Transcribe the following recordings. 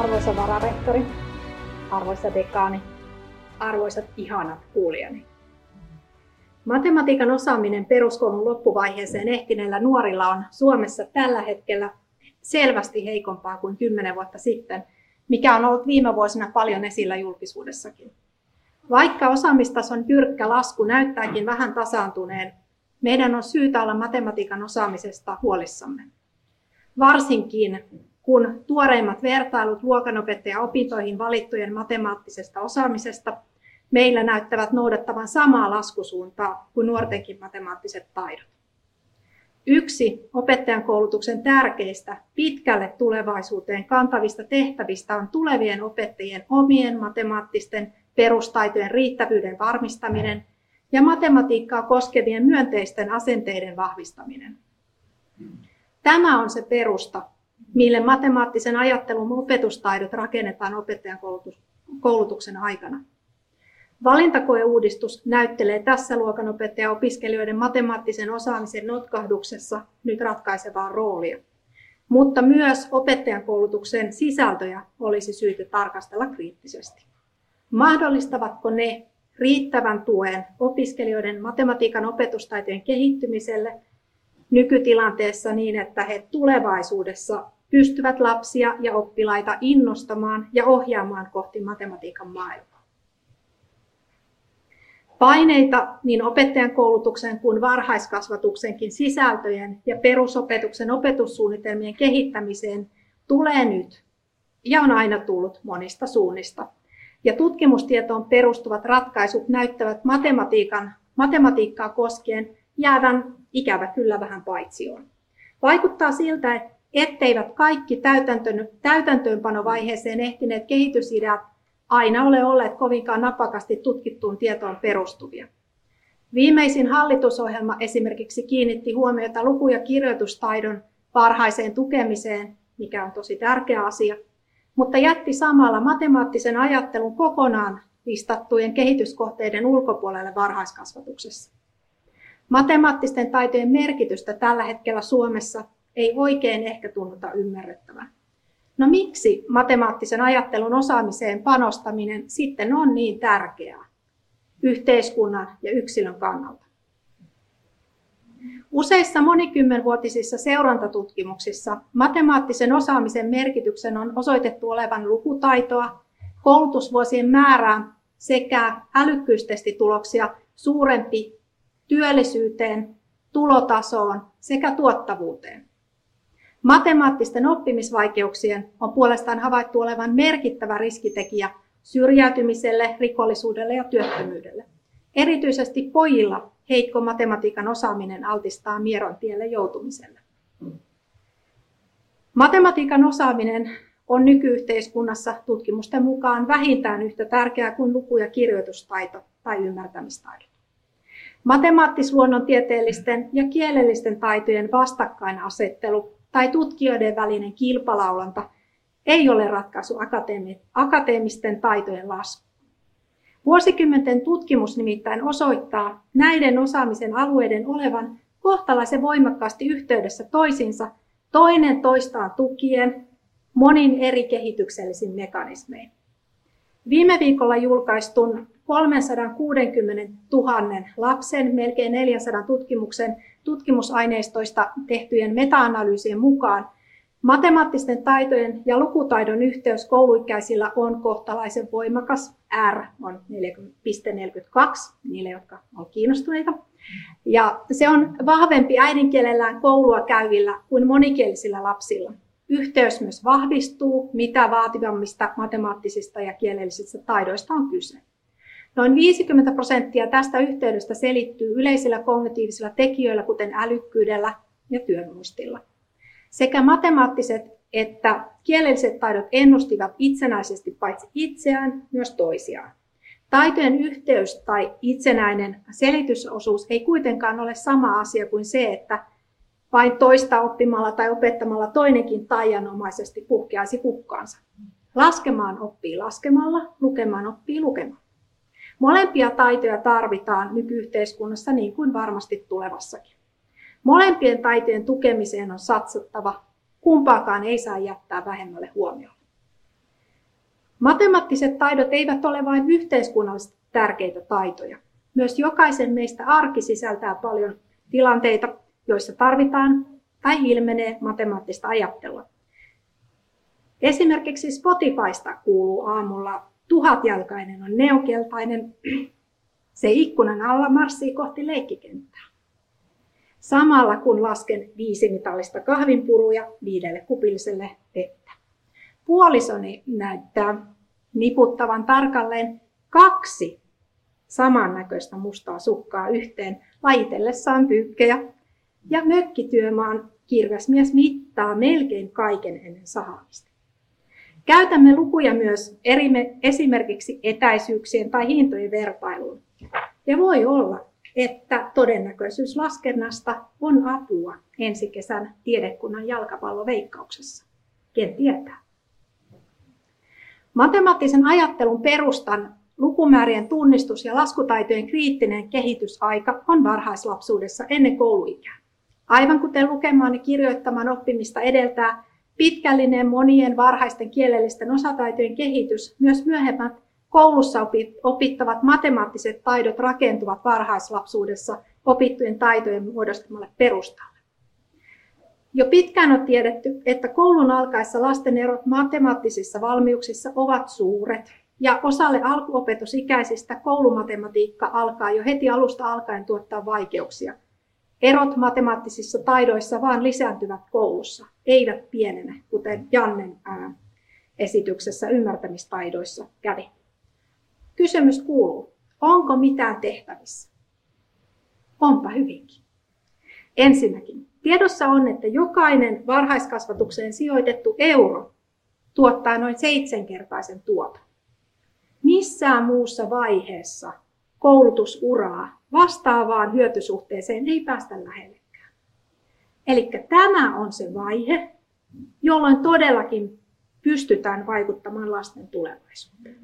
Arvoisa vararehtori, arvoisa dekaani, arvoisat ihanat kuulijani. Matematiikan osaaminen peruskoulun loppuvaiheeseen ehtineillä nuorilla on Suomessa tällä hetkellä selvästi heikompaa kuin 10 vuotta sitten, mikä on ollut viime vuosina paljon esillä julkisuudessakin. Vaikka osaamistason jyrkkä lasku näyttääkin vähän tasaantuneen, meidän on syytä olla matematiikan osaamisesta huolissamme. Varsinkin kun tuoreimmat vertailut luokanopettaja-opintoihin valittujen matemaattisesta osaamisesta meillä näyttävät noudattavan samaa laskusuuntaa kuin nuortenkin matemaattiset taidot. Yksi opettajan koulutuksen tärkeistä pitkälle tulevaisuuteen kantavista tehtävistä on tulevien opettajien omien matemaattisten perustaitojen riittävyyden varmistaminen ja matematiikkaa koskevien myönteisten asenteiden vahvistaminen. Tämä on se perusta, mille matemaattisen ajattelun opetustaidot rakennetaan opettajan koulutuksen aikana. Valintakoeuudistus näyttelee tässä luokanopettaja-opiskelijoiden matemaattisen osaamisen notkahduksessa nyt ratkaisevaa roolia. Mutta myös opettajan koulutuksen sisältöjä olisi syytä tarkastella kriittisesti. Mahdollistavatko ne riittävän tuen opiskelijoiden matematiikan opetustaitojen kehittymiselle nykytilanteessa niin, että he tulevaisuudessa pystyvät lapsia ja oppilaita innostamaan ja ohjaamaan kohti matematiikan maailmaa. Paineita niin opettajan koulutuksen kuin varhaiskasvatuksenkin sisältöjen ja perusopetuksen opetussuunnitelmien kehittämiseen tulee nyt ja on aina tullut monista suunnista. Ja tutkimustietoon perustuvat ratkaisut näyttävät matematiikan, matematiikkaa koskien jäävän ikävä kyllä vähän paitsioon. Vaikuttaa siltä, etteivät kaikki täytäntöön, täytäntöönpanovaiheeseen ehtineet kehitysideat aina ole olleet kovinkaan napakasti tutkittuun tietoon perustuvia. Viimeisin hallitusohjelma esimerkiksi kiinnitti huomiota luku- ja kirjoitustaidon varhaiseen tukemiseen, mikä on tosi tärkeä asia, mutta jätti samalla matemaattisen ajattelun kokonaan listattujen kehityskohteiden ulkopuolelle varhaiskasvatuksessa. Matemaattisten taitojen merkitystä tällä hetkellä Suomessa ei oikein ehkä tunnuta ymmärrettävän. No miksi matemaattisen ajattelun osaamiseen panostaminen sitten on niin tärkeää yhteiskunnan ja yksilön kannalta? Useissa monikymmenvuotisissa seurantatutkimuksissa matemaattisen osaamisen merkityksen on osoitettu olevan lukutaitoa, koulutusvuosien määrää sekä älykkyystestituloksia suurempi työllisyyteen, tulotasoon sekä tuottavuuteen. Matemaattisten oppimisvaikeuksien on puolestaan havaittu olevan merkittävä riskitekijä syrjäytymiselle, rikollisuudelle ja työttömyydelle. Erityisesti pojilla heikko matematiikan osaaminen altistaa mieron tielle joutumiselle. Matematiikan osaaminen on nykyyhteiskunnassa tutkimusten mukaan vähintään yhtä tärkeää kuin luku- ja kirjoitustaito tai ymmärtämistaidot. Matemaattis-luonnontieteellisten ja kielellisten taitojen vastakkainasettelu tai tutkijoiden välinen kilpalaulanta ei ole ratkaisu akateemisten taitojen lasku. Vuosikymmenten tutkimus nimittäin osoittaa näiden osaamisen alueiden olevan kohtalaisen voimakkaasti yhteydessä toisiinsa toinen toistaan tukien monin eri kehityksellisin mekanismein. Viime viikolla julkaistun 360 000 lapsen, melkein 400 tutkimuksen tutkimusaineistoista tehtyjen meta-analyysien mukaan matemaattisten taitojen ja lukutaidon yhteys kouluikäisillä on kohtalaisen voimakas. R on 4,42 niille, jotka ovat kiinnostuneita. Ja se on vahvempi äidinkielellään koulua käyvillä kuin monikielisillä lapsilla. Yhteys myös vahvistuu, mitä vaativammista matemaattisista ja kielellisistä taidoista on kyse. Noin 50 prosenttia tästä yhteydestä selittyy yleisillä kognitiivisilla tekijöillä, kuten älykkyydellä ja työmuistilla. Sekä matemaattiset että kielelliset taidot ennustivat itsenäisesti paitsi itseään, myös toisiaan. Taitojen yhteys tai itsenäinen selitysosuus ei kuitenkaan ole sama asia kuin se, että vain toista oppimalla tai opettamalla toinenkin taianomaisesti puhkeaisi kukkaansa. Laskemaan oppii laskemalla, lukemaan oppii lukemalla. Molempia taitoja tarvitaan nykyyhteiskunnassa niin kuin varmasti tulevassakin. Molempien taitojen tukemiseen on satsattava, kumpaakaan ei saa jättää vähemmälle huomioon. Matemaattiset taidot eivät ole vain yhteiskunnallisesti tärkeitä taitoja. Myös jokaisen meistä arki sisältää paljon tilanteita, joissa tarvitaan tai ilmenee matemaattista ajattelua. Esimerkiksi Spotifysta kuuluu aamulla tuhatjalkainen on neokeltainen. Se ikkunan alla marssii kohti leikkikenttää. Samalla kun lasken viisi mitallista kahvinpuruja viidelle kupilliselle vettä. Puolisoni näyttää niputtavan tarkalleen kaksi samannäköistä mustaa sukkaa yhteen lajitellessaan pyykkejä. Ja mökkityömaan kirvesmies mittaa melkein kaiken ennen sahaamista. Käytämme lukuja myös eri, esimerkiksi etäisyyksien tai hintojen vertailuun. Ja voi olla, että todennäköisyyslaskennasta on apua ensi kesän tiedekunnan jalkapalloveikkauksessa. Ken tietää? Matemaattisen ajattelun perustan lukumäärien tunnistus ja laskutaitojen kriittinen kehitysaika on varhaislapsuudessa ennen kouluikää. Aivan kuten lukemaan ja kirjoittamaan oppimista edeltää pitkällinen monien varhaisten kielellisten osataitojen kehitys, myös myöhemmät koulussa opittavat matemaattiset taidot rakentuvat varhaislapsuudessa opittujen taitojen muodostamalle perustalle. Jo pitkään on tiedetty, että koulun alkaessa lasten erot matemaattisissa valmiuksissa ovat suuret, ja osalle alkuopetusikäisistä koulumatematiikka alkaa jo heti alusta alkaen tuottaa vaikeuksia. Erot matemaattisissa taidoissa vaan lisääntyvät koulussa, eivät pienene, kuten Jannen ää, esityksessä ymmärtämistaidoissa kävi. Kysymys kuuluu, onko mitään tehtävissä? Onpa hyvinkin. Ensinnäkin, tiedossa on, että jokainen varhaiskasvatukseen sijoitettu euro tuottaa noin seitsemänkertaisen tuoton. Missään muussa vaiheessa koulutusuraa vastaavaan hyötysuhteeseen ei päästä lähellekään. Eli tämä on se vaihe, jolloin todellakin pystytään vaikuttamaan lasten tulevaisuuteen.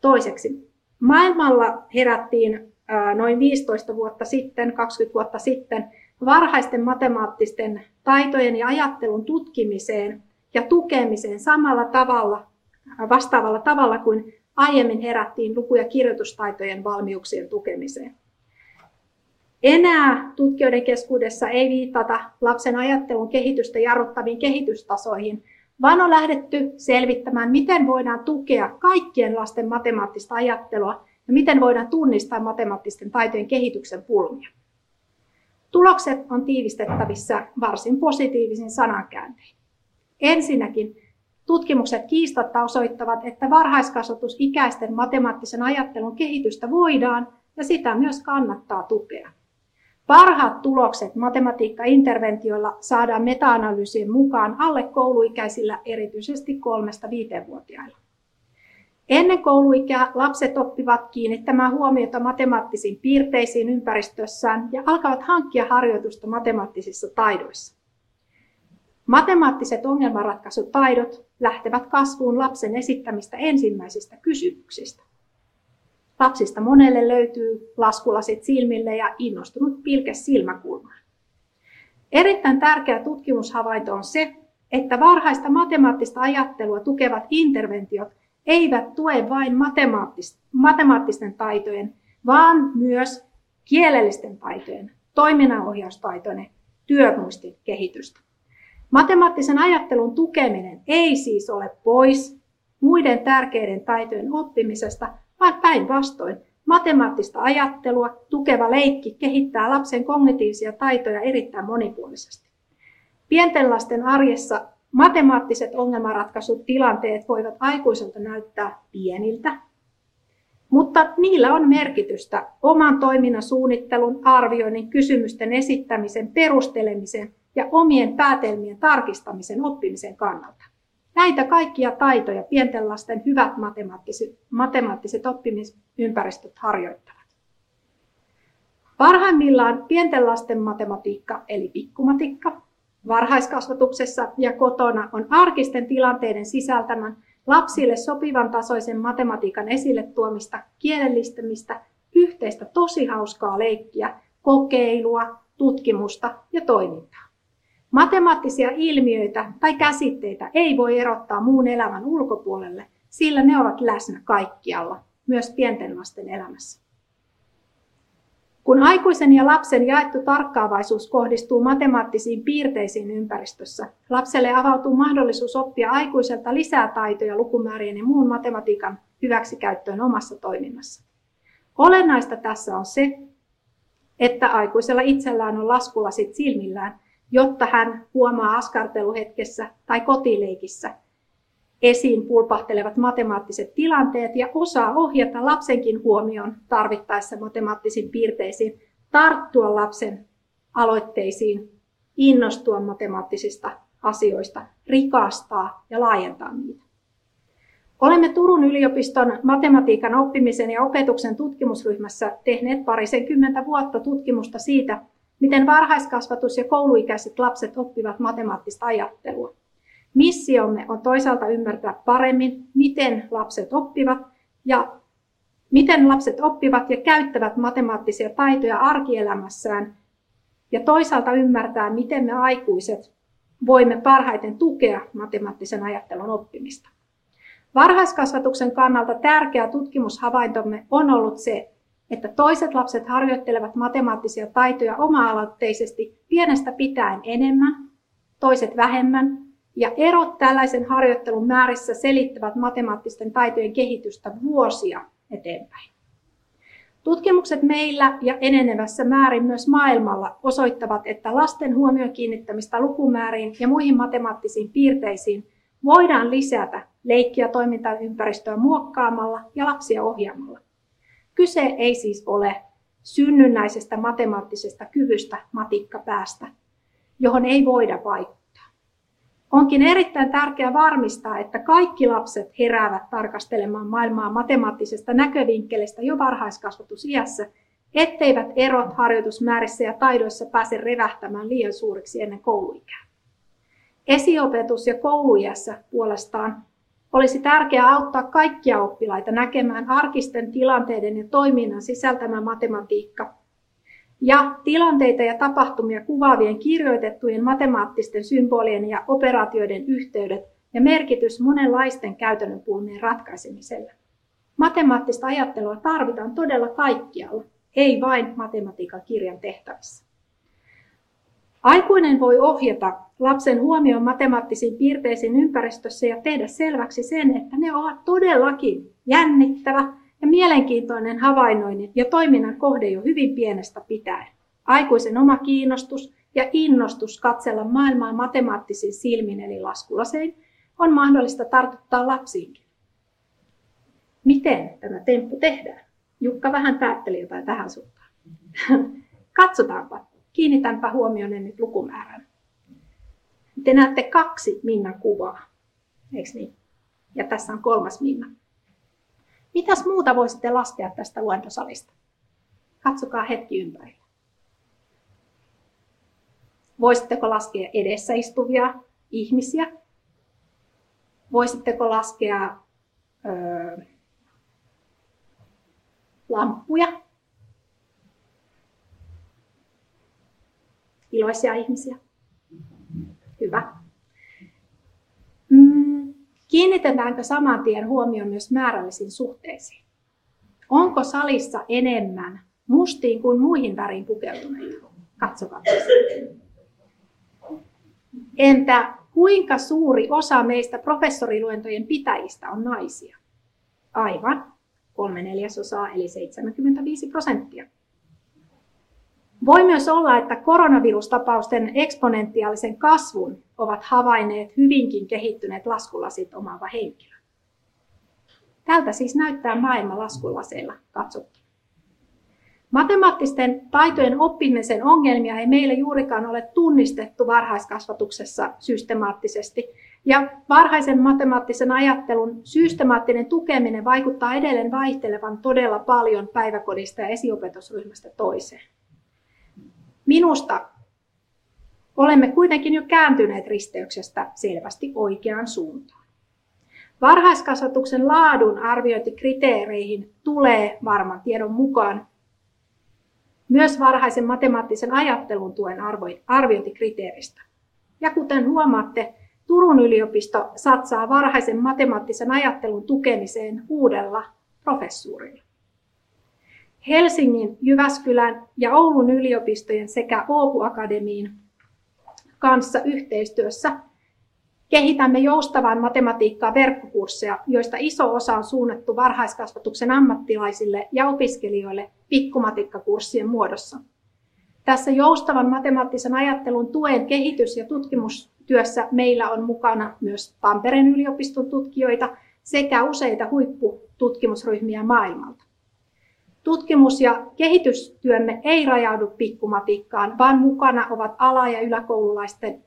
Toiseksi, maailmalla herättiin noin 15 vuotta sitten, 20 vuotta sitten, varhaisten matemaattisten taitojen ja ajattelun tutkimiseen ja tukemiseen samalla tavalla, vastaavalla tavalla kuin aiemmin herättiin luku- ja kirjoitustaitojen valmiuksien tukemiseen. Enää tutkijoiden keskuudessa ei viitata lapsen ajattelun kehitystä jarruttaviin kehitystasoihin, vaan on lähdetty selvittämään, miten voidaan tukea kaikkien lasten matemaattista ajattelua ja miten voidaan tunnistaa matemaattisten taitojen kehityksen pulmia. Tulokset on tiivistettävissä varsin positiivisin sanankääntein. Ensinnäkin tutkimukset kiistatta osoittavat, että varhaiskasvatusikäisten matemaattisen ajattelun kehitystä voidaan ja sitä myös kannattaa tukea. Parhaat tulokset matematiikka-interventioilla saadaan meta-analyysien mukaan alle kouluikäisillä erityisesti 3-5-vuotiailla. Ennen kouluikää lapset oppivat kiinnittämään huomiota matemaattisiin piirteisiin ympäristössään ja alkavat hankkia harjoitusta matemaattisissa taidoissa. Matemaattiset ongelmanratkaisutaidot lähtevät kasvuun lapsen esittämistä ensimmäisistä kysymyksistä. Lapsista monelle löytyy laskulasit silmille ja innostunut pilke silmäkulmaan. Erittäin tärkeä tutkimushavainto on se, että varhaista matemaattista ajattelua tukevat interventiot eivät tue vain matemaattisten taitojen, vaan myös kielellisten taitojen, toiminnanohjaustaitojen, työmuistin kehitystä. Matemaattisen ajattelun tukeminen ei siis ole pois muiden tärkeiden taitojen oppimisesta, vaan päinvastoin. Matemaattista ajattelua tukeva leikki kehittää lapsen kognitiivisia taitoja erittäin monipuolisesti. Pienten lasten arjessa matemaattiset ongelmanratkaisut tilanteet voivat aikuiselta näyttää pieniltä, mutta niillä on merkitystä oman toiminnan suunnittelun, arvioinnin, kysymysten esittämisen, perustelemisen ja omien päätelmien tarkistamisen oppimisen kannalta. Näitä kaikkia taitoja pienten lasten hyvät matemaattiset, matemaattiset oppimisympäristöt harjoittavat. Parhaimmillaan pienten lasten matematiikka eli pikkumatikka varhaiskasvatuksessa ja kotona on arkisten tilanteiden sisältämän lapsille sopivan tasoisen matematiikan esille tuomista, kielellistämistä, yhteistä tosi hauskaa leikkiä, kokeilua, tutkimusta ja toimintaa. Matemaattisia ilmiöitä tai käsitteitä ei voi erottaa muun elämän ulkopuolelle, sillä ne ovat läsnä kaikkialla, myös pienten lasten elämässä. Kun aikuisen ja lapsen jaettu tarkkaavaisuus kohdistuu matemaattisiin piirteisiin ympäristössä, lapselle avautuu mahdollisuus oppia aikuiselta lisää taitoja lukumäärien ja muun matematiikan hyväksikäyttöön omassa toiminnassa. Olennaista tässä on se, että aikuisella itsellään on laskulasit silmillään, jotta hän huomaa askarteluhetkessä tai kotileikissä esiin pulpahtelevat matemaattiset tilanteet ja osaa ohjata lapsenkin huomioon tarvittaessa matemaattisiin piirteisiin, tarttua lapsen aloitteisiin, innostua matemaattisista asioista, rikastaa ja laajentaa niitä. Olemme Turun yliopiston matematiikan oppimisen ja opetuksen tutkimusryhmässä tehneet parisenkymmentä vuotta tutkimusta siitä, miten varhaiskasvatus- ja kouluikäiset lapset oppivat matemaattista ajattelua. Missiomme on toisaalta ymmärtää paremmin, miten lapset oppivat ja miten lapset oppivat ja käyttävät matemaattisia taitoja arkielämässään ja toisaalta ymmärtää, miten me aikuiset voimme parhaiten tukea matemaattisen ajattelun oppimista. Varhaiskasvatuksen kannalta tärkeä tutkimushavaintomme on ollut se, että toiset lapset harjoittelevat matemaattisia taitoja oma-aloitteisesti pienestä pitäen enemmän, toiset vähemmän, ja erot tällaisen harjoittelun määrissä selittävät matemaattisten taitojen kehitystä vuosia eteenpäin. Tutkimukset meillä ja enenevässä määrin myös maailmalla osoittavat, että lasten huomion kiinnittämistä lukumääriin ja muihin matemaattisiin piirteisiin voidaan lisätä leikkiä toimintaympäristöä muokkaamalla ja lapsia ohjaamalla. Kyse ei siis ole synnynnäisestä matemaattisesta kyvystä matikkapäästä, johon ei voida vaikuttaa. Onkin erittäin tärkeää varmistaa, että kaikki lapset heräävät tarkastelemaan maailmaa matemaattisesta näkövinkkelistä jo varhaiskasvatusiässä, etteivät erot harjoitusmäärissä ja taidoissa pääse revähtämään liian suuriksi ennen kouluikää. Esiopetus- ja kouluiässä puolestaan olisi tärkeää auttaa kaikkia oppilaita näkemään arkisten tilanteiden ja toiminnan sisältämä matematiikka ja tilanteita ja tapahtumia kuvaavien kirjoitettujen matemaattisten symbolien ja operaatioiden yhteydet ja merkitys monenlaisten käytännön pulmien ratkaisemiselle. Matemaattista ajattelua tarvitaan todella kaikkialla, ei vain matematiikan kirjan tehtävissä. Aikuinen voi ohjata lapsen huomioon matemaattisiin piirteisiin ympäristössä ja tehdä selväksi sen, että ne ovat todellakin jännittävä, ja mielenkiintoinen havainnoinnin ja toiminnan kohde jo hyvin pienestä pitäen. Aikuisen oma kiinnostus ja innostus katsella maailmaa matemaattisin silmin eli laskulasein on mahdollista tartuttaa lapsiinkin. Miten tämä temppu tehdään? Jukka vähän päätteli jotain tähän suuntaan. Katsotaanpa. Kiinnitänpä huomioon nyt lukumäärän. Te näette kaksi Minnan kuvaa, eikö niin? Ja tässä on kolmas Minna. Mitäs muuta voisitte laskea tästä luentosalista? Katsokaa hetki ympärillä. Voisitteko laskea edessä istuvia ihmisiä? Voisitteko laskea öö, lamppuja? Iloisia ihmisiä? Hyvä. Kiinnitetäänkö saman tien huomioon myös määrällisiin suhteisiin? Onko salissa enemmän mustiin kuin muihin väriin pukeutuneita? Katsokaa. Entä kuinka suuri osa meistä professoriluentojen pitäjistä on naisia? Aivan, kolme neljäsosaa eli 75 prosenttia. Voi myös olla, että koronavirustapausten eksponentiaalisen kasvun ovat havainneet hyvinkin kehittyneet laskulasit omaava henkilö. Tältä siis näyttää maailma laskulaseilla katsottuna. Matemaattisten taitojen oppimisen ongelmia ei meillä juurikaan ole tunnistettu varhaiskasvatuksessa systemaattisesti, ja varhaisen matemaattisen ajattelun systemaattinen tukeminen vaikuttaa edelleen vaihtelevan todella paljon päiväkodista ja esiopetusryhmästä toiseen. Minusta olemme kuitenkin jo kääntyneet risteyksestä selvästi oikeaan suuntaan. Varhaiskasvatuksen laadun arviointikriteereihin tulee varman tiedon mukaan myös varhaisen matemaattisen ajattelun tuen arviointikriteeristä. Ja kuten huomaatte, Turun yliopisto satsaa varhaisen matemaattisen ajattelun tukemiseen uudella professuurilla. Helsingin, Jyväskylän ja Oulun yliopistojen sekä Oopu Akademiin kanssa yhteistyössä kehitämme joustavan matematiikkaa verkkokursseja, joista iso osa on suunnattu varhaiskasvatuksen ammattilaisille ja opiskelijoille pikkumatikkakurssien muodossa. Tässä joustavan matemaattisen ajattelun tuen kehitys- ja tutkimustyössä meillä on mukana myös Tampereen yliopiston tutkijoita sekä useita huippututkimusryhmiä maailmalta. Tutkimus- ja kehitystyömme ei rajaudu pikkumatikkaan, vaan mukana ovat ala- ja yläkoululaisten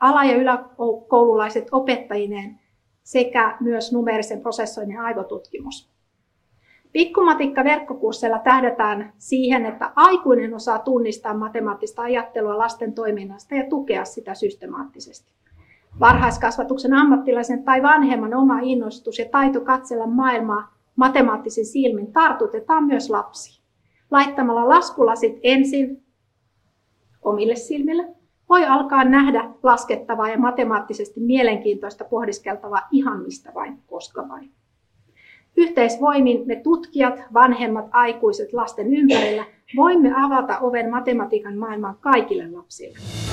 ala- ja yläkoululaiset opettajineen sekä myös numerisen prosessoinnin aivotutkimus. Pikkumatikka verkkokursseilla tähdätään siihen, että aikuinen osaa tunnistaa matemaattista ajattelua lasten toiminnasta ja tukea sitä systemaattisesti. Varhaiskasvatuksen ammattilaisen tai vanhemman oma innostus ja taito katsella maailmaa matemaattisin silmin tartutetaan myös lapsiin. Laittamalla laskulasit ensin omille silmille voi alkaa nähdä laskettavaa ja matemaattisesti mielenkiintoista pohdiskeltavaa ihan mistä vain, koska vain. Yhteisvoimin me tutkijat, vanhemmat, aikuiset lasten ympärillä voimme avata oven matematiikan maailmaan kaikille lapsille.